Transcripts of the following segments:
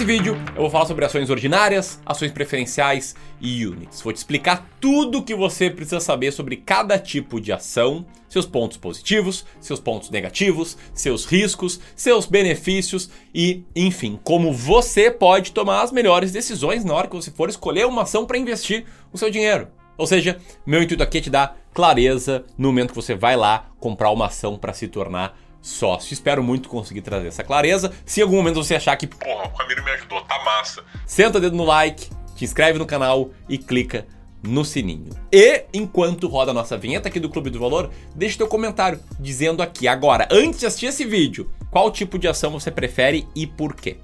Nesse vídeo eu vou falar sobre ações ordinárias, ações preferenciais e units. Vou te explicar tudo o que você precisa saber sobre cada tipo de ação, seus pontos positivos, seus pontos negativos, seus riscos, seus benefícios e, enfim, como você pode tomar as melhores decisões na hora que você for escolher uma ação para investir o seu dinheiro. Ou seja, meu intuito aqui é te dar clareza no momento que você vai lá comprar uma ação para se tornar sócio. Espero muito conseguir trazer essa clareza. Se em algum momento você achar que, porra, o Camilo me ajudou, tá massa. Senta o dedo no like, te inscreve no canal e clica no sininho. E enquanto roda a nossa vinheta aqui do Clube do Valor, deixa teu comentário dizendo aqui agora, antes de assistir esse vídeo, qual tipo de ação você prefere e por quê.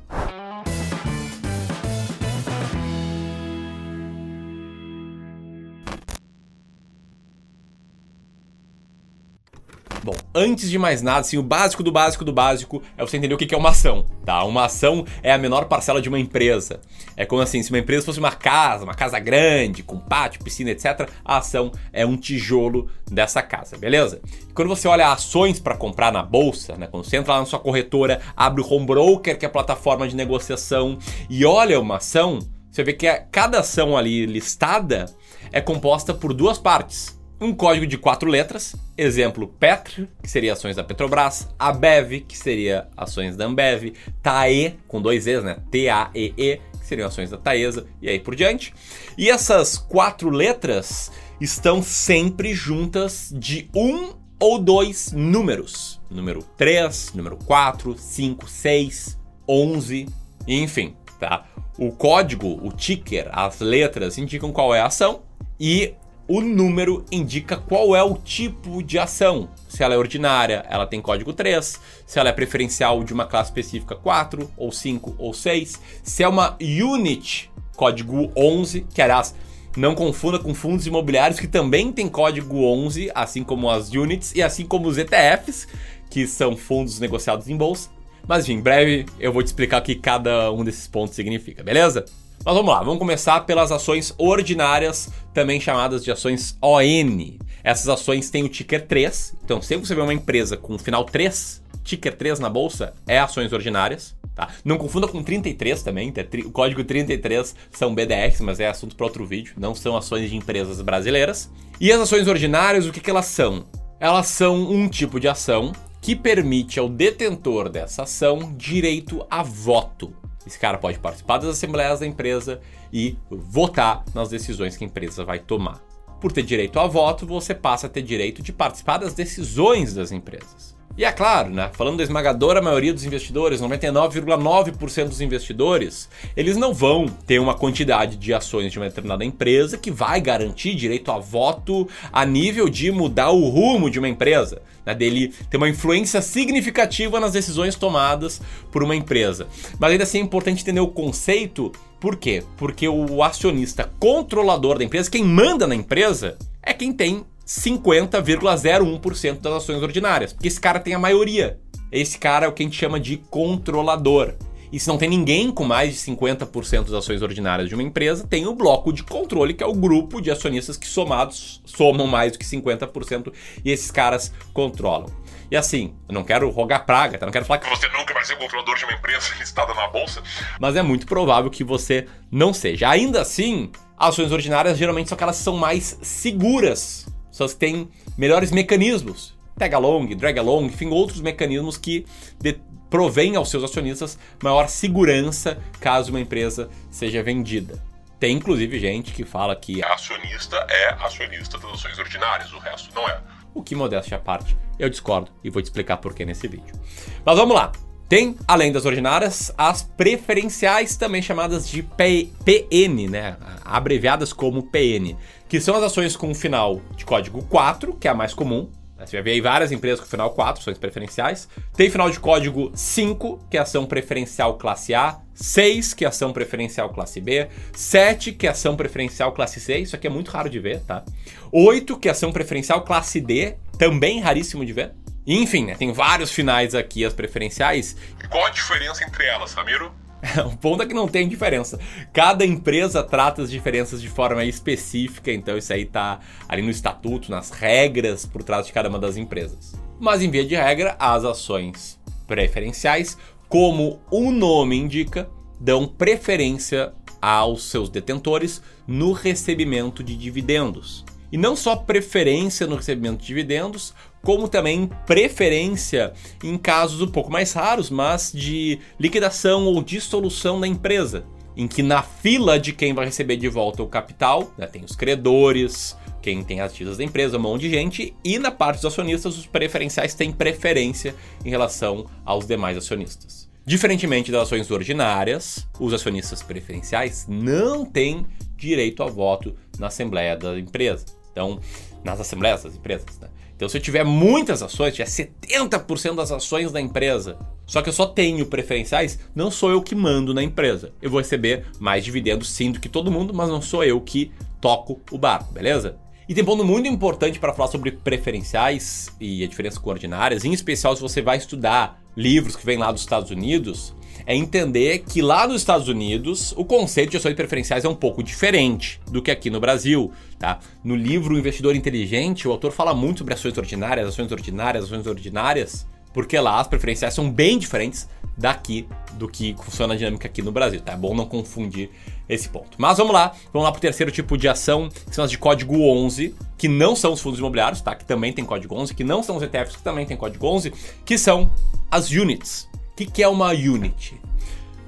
Antes de mais nada, assim, o básico do básico do básico é você entender o que é uma ação, tá? Uma ação é a menor parcela de uma empresa. É como assim, se uma empresa fosse uma casa, uma casa grande, com pátio, piscina, etc., a ação é um tijolo dessa casa, beleza? E quando você olha ações para comprar na bolsa, né? Quando você entra lá na sua corretora, abre o home broker, que é a plataforma de negociação, e olha uma ação, você vê que cada ação ali listada é composta por duas partes um código de quatro letras, exemplo Petr, que seria ações da Petrobras, Abev, que seria ações da Ambev, TAE, com dois E's, né? T-A-E-E, que seriam ações da Taesa, e aí por diante. E essas quatro letras estão sempre juntas de um ou dois números. Número 3, número 4, 5, 6, 11, enfim, tá? O código, o ticker, as letras indicam qual é a ação e o número indica qual é o tipo de ação. Se ela é ordinária, ela tem código 3. Se ela é preferencial de uma classe específica, 4, ou 5, ou 6. Se é uma unit, código 11, que aliás, não confunda com fundos imobiliários que também tem código 11, assim como as units e assim como os ETFs, que são fundos negociados em bolsa. Mas em breve eu vou te explicar o que cada um desses pontos significa, beleza? Mas vamos lá, vamos começar pelas ações ordinárias, também chamadas de ações ON. Essas ações têm o ticker 3, então sempre que você vê uma empresa com final 3, ticker 3 na bolsa, é ações ordinárias. Tá? Não confunda com 33 também, tá? o código 33 são BDRs, mas é assunto para outro vídeo, não são ações de empresas brasileiras. E as ações ordinárias, o que, que elas são? Elas são um tipo de ação que permite ao detentor dessa ação direito a voto. Esse cara pode participar das assembleias da empresa e votar nas decisões que a empresa vai tomar. Por ter direito a voto, você passa a ter direito de participar das decisões das empresas. E é claro, né, falando da esmagadora maioria dos investidores, 99,9% dos investidores, eles não vão ter uma quantidade de ações de uma determinada empresa que vai garantir direito a voto a nível de mudar o rumo de uma empresa, né, dele ter uma influência significativa nas decisões tomadas por uma empresa. Mas ainda assim é importante entender o conceito, por quê? Porque o acionista controlador da empresa, quem manda na empresa, é quem tem 50,01% das ações ordinárias, porque esse cara tem a maioria. Esse cara é o que a gente chama de controlador. E se não tem ninguém com mais de 50% das ações ordinárias de uma empresa, tem o bloco de controle, que é o grupo de acionistas que somados somam mais do que 50% e esses caras controlam. E assim, eu não quero rogar praga, tá? Não quero falar que você nunca vai ser controlador de uma empresa listada na bolsa. Mas é muito provável que você não seja. Ainda assim, ações ordinárias geralmente são aquelas que são mais seguras pessoas que têm melhores mecanismos, tag along, drag along, enfim, outros mecanismos que provêm aos seus acionistas maior segurança caso uma empresa seja vendida. Tem inclusive gente que fala que acionista é acionista das ações ordinárias, o resto não é. O que modéstia à parte, eu discordo e vou te explicar por que nesse vídeo. Mas vamos lá. Tem, além das ordinárias, as preferenciais, também chamadas de PN, né? Abreviadas como PN, que são as ações com final de código 4, que é a mais comum. Você vai ver aí várias empresas com final 4, ações preferenciais. Tem final de código 5, que é ação preferencial classe A. 6, que é ação preferencial classe B. 7, que é ação preferencial classe C. Isso aqui é muito raro de ver, tá? 8, que é ação preferencial classe D. Também raríssimo de ver. Enfim, né, tem vários finais aqui, as preferenciais. Qual a diferença entre elas, Ramiro? o ponto é que não tem diferença. Cada empresa trata as diferenças de forma específica, então isso aí tá ali no estatuto, nas regras por trás de cada uma das empresas. Mas em via de regra, as ações preferenciais, como o nome indica, dão preferência aos seus detentores no recebimento de dividendos. E não só preferência no recebimento de dividendos, como também preferência em casos um pouco mais raros, mas de liquidação ou dissolução da empresa, em que na fila de quem vai receber de volta o capital, né, tem os credores, quem tem as dívidas da empresa, um monte de gente, e na parte dos acionistas, os preferenciais têm preferência em relação aos demais acionistas. Diferentemente das ações ordinárias, os acionistas preferenciais não têm direito a voto na assembleia da empresa. Então, nas assembleias das empresas, né? Então, se eu tiver muitas ações, tiver 70% das ações da empresa, só que eu só tenho preferenciais, não sou eu que mando na empresa. Eu vou receber mais dividendos sim do que todo mundo, mas não sou eu que toco o barco, beleza? E tem ponto muito importante para falar sobre preferenciais e a diferença com ordinárias, em especial se você vai estudar livros que vêm lá dos Estados Unidos, é entender que lá nos Estados Unidos o conceito de ações preferenciais é um pouco diferente do que aqui no Brasil, tá? No livro Investidor Inteligente, o autor fala muito sobre ações ordinárias, ações ordinárias, ações ordinárias, porque lá as preferenciais são bem diferentes daqui do que funciona a dinâmica aqui no Brasil, tá? É bom não confundir esse ponto. Mas vamos lá, vamos lá para o terceiro tipo de ação, que são as de código 11, que não são os fundos imobiliários, tá? Que também tem código 11, que não são os ETFs, que também tem código 11, que são as units. O que, que é uma unit?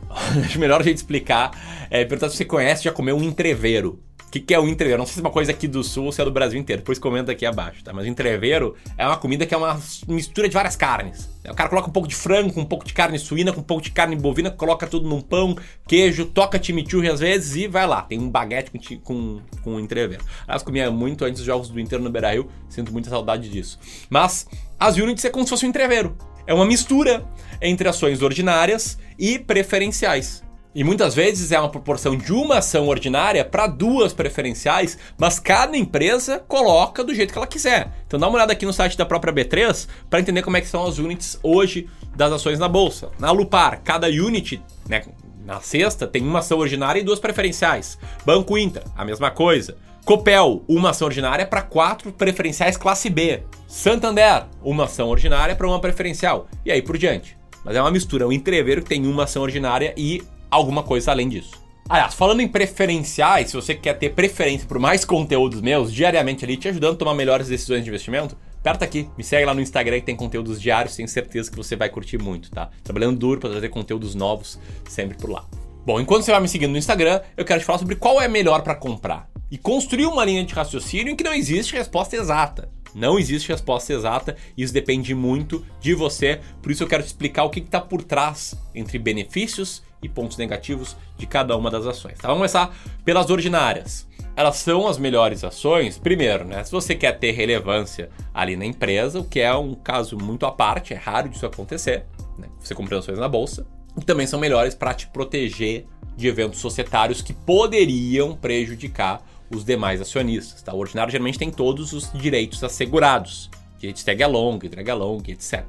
Acho melhor a gente explicar. É, perguntar se você conhece, já comeu um entreveiro. O que, que é o entreveiro? Não sei se é uma coisa aqui do sul ou se é do Brasil inteiro. Depois comenta aqui abaixo, tá? Mas o entreveiro é uma comida que é uma mistura de várias carnes. O cara coloca um pouco de frango, com um pouco de carne suína, com um pouco de carne bovina, coloca tudo num pão, queijo, toca chimichurri às vezes e vai lá. Tem um baguete com, com, com entreveiro. Comia muito antes dos jogos do Inter no Beira-Rio. Sinto muita saudade disso. Mas as units é como se fosse um entreveiro. É uma mistura entre ações ordinárias e preferenciais. E muitas vezes é uma proporção de uma ação ordinária para duas preferenciais, mas cada empresa coloca do jeito que ela quiser. Então dá uma olhada aqui no site da própria B3 para entender como é que são as units hoje das ações na bolsa. Na Lupar, cada unit, né, na sexta, tem uma ação ordinária e duas preferenciais. Banco Inter, a mesma coisa. Copel, uma ação ordinária para quatro preferenciais classe B. Santander, uma ação ordinária para uma preferencial. E aí por diante. Mas é uma mistura, um entreveiro que tem uma ação ordinária e alguma coisa além disso. Aliás, falando em preferenciais, se você quer ter preferência por mais conteúdos meus diariamente ali, te ajudando a tomar melhores decisões de investimento, aperta aqui, me segue lá no Instagram que tem conteúdos diários, tenho certeza que você vai curtir muito, tá? Trabalhando duro para trazer conteúdos novos sempre por lá. Bom, enquanto você vai me seguindo no Instagram, eu quero te falar sobre qual é melhor para comprar e construir uma linha de raciocínio em que não existe resposta exata. Não existe resposta exata, isso depende muito de você, por isso eu quero te explicar o que está por trás entre benefícios e pontos negativos de cada uma das ações. Tá? Vamos começar pelas ordinárias. Elas são as melhores ações, primeiro, né? Se você quer ter relevância ali na empresa, o que é um caso muito à parte, é raro disso acontecer, né? Você comprando ações na bolsa, e também são melhores para te proteger de eventos societários que poderiam prejudicar os demais acionistas. Tá? O ordinário geralmente tem todos os direitos assegurados, direitos tag along, drag along, etc.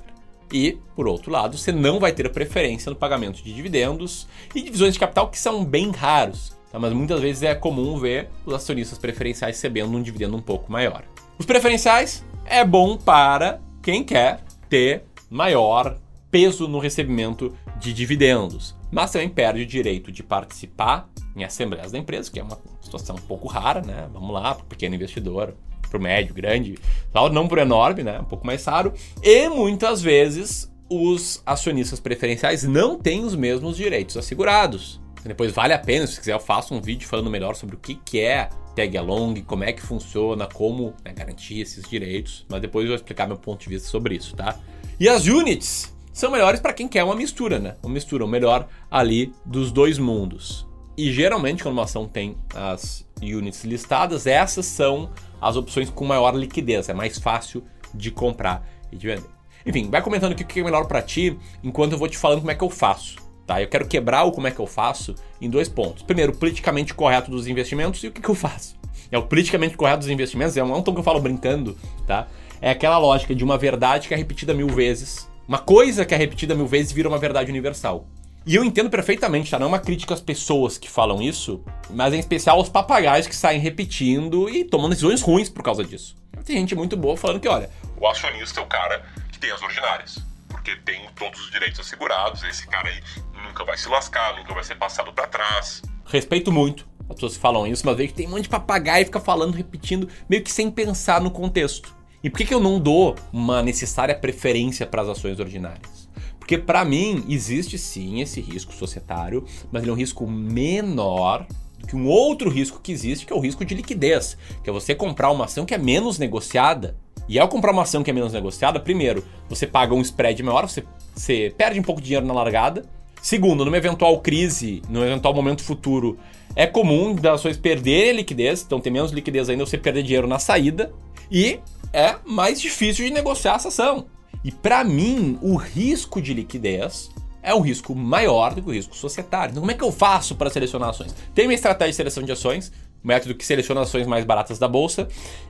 E, por outro lado, você não vai ter preferência no pagamento de dividendos e divisões de capital que são bem raros. Tá? Mas muitas vezes é comum ver os acionistas preferenciais recebendo um dividendo um pouco maior. Os preferenciais é bom para quem quer ter maior peso no recebimento de dividendos, mas também perde o direito de participar em assembleias da empresa, que é uma situação um pouco rara, né? Vamos lá, para o pequeno investidor, para o médio, grande, não para o enorme, né? Um pouco mais raro. E muitas vezes os acionistas preferenciais não têm os mesmos direitos assegurados. Depois vale a pena, se quiser, eu faço um vídeo falando melhor sobre o que, que é tag along, como é que funciona, como né, garantir esses direitos, mas depois eu vou explicar meu ponto de vista sobre isso, tá? E as units são melhores para quem quer uma mistura, né? Uma mistura, o melhor ali dos dois mundos. E geralmente, quando uma ação tem as units listadas, essas são as opções com maior liquidez, é mais fácil de comprar e de vender. Enfim, vai comentando o que é melhor para ti, enquanto eu vou te falando como é que eu faço. Tá? Eu quero quebrar o como é que eu faço em dois pontos. Primeiro, politicamente correto dos investimentos e o que, que eu faço. É o politicamente correto dos investimentos, é um tom que eu falo brincando, tá? É aquela lógica de uma verdade que é repetida mil vezes uma coisa que é repetida mil vezes vira uma verdade universal. E eu entendo perfeitamente, tá? Não é uma crítica às pessoas que falam isso, mas em especial aos papagaios que saem repetindo e tomando decisões ruins por causa disso. Tem gente muito boa falando que, olha. O acionista é o cara que tem as ordinárias. Por porque tem todos os direitos assegurados, esse cara aí nunca vai se lascar, nunca vai ser passado para trás. Respeito muito as pessoas que falam isso, mas vejo que tem um monte de papagaio e fica falando, repetindo, meio que sem pensar no contexto. E por que, que eu não dou uma necessária preferência para as ações ordinárias? Porque para mim existe sim esse risco societário, mas ele é um risco menor do que um outro risco que existe, que é o risco de liquidez, que é você comprar uma ação que é menos negociada. E ao comprar uma ação que é menos negociada, primeiro, você paga um spread maior, você, você perde um pouco de dinheiro na largada. Segundo, numa eventual crise, num eventual momento futuro, é comum das ações perderem liquidez, então tem menos liquidez ainda, você perder dinheiro na saída. E é mais difícil de negociar essa ação. E para mim, o risco de liquidez é um risco maior do que o risco societário. Então, como é que eu faço para selecionar ações? Tem uma estratégia de seleção de ações, um método que seleciona ações mais baratas da bolsa.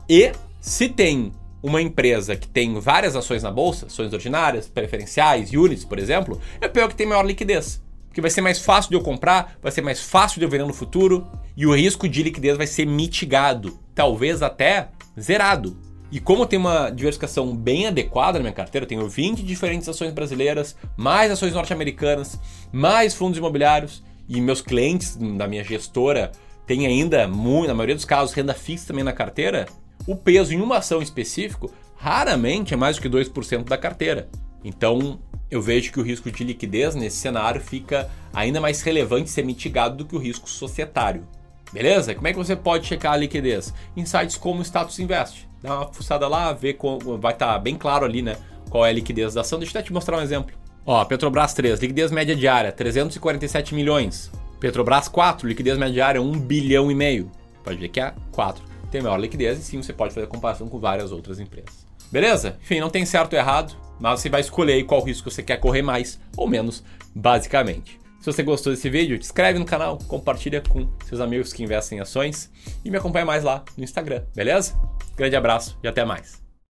E se tem uma empresa que tem várias ações na bolsa, ações ordinárias, preferenciais, units, por exemplo, é pior que tem maior liquidez. Porque vai ser mais fácil de eu comprar, vai ser mais fácil de eu vender no futuro e o risco de liquidez vai ser mitigado, talvez até zerado. E como tem uma diversificação bem adequada na minha carteira, eu tenho 20 diferentes ações brasileiras, mais ações norte-americanas, mais fundos imobiliários, e meus clientes da minha gestora têm ainda, muito, na maioria dos casos, renda fixa também na carteira, o peso em uma ação específico raramente é mais do que 2% da carteira. Então, eu vejo que o risco de liquidez nesse cenário fica ainda mais relevante ser mitigado do que o risco societário. Beleza? Como é que você pode checar a liquidez? Em sites como o Status Invest. Dá uma fuçada lá, vê como vai estar tá bem claro ali, né? Qual é a liquidez da ação. Deixa eu até te mostrar um exemplo. Ó, Petrobras 3, liquidez média diária, 347 milhões. Petrobras 4, liquidez média diária, 1 bilhão e meio. Pode ver que é 4. Tem maior liquidez e sim, você pode fazer comparação com várias outras empresas. Beleza? Enfim, não tem certo ou errado, mas você vai escolher qual risco você quer correr mais ou menos, basicamente. Se você gostou desse vídeo, te inscreve no canal, compartilha com seus amigos que investem em ações e me acompanha mais lá no Instagram, beleza? Grande abraço e até mais.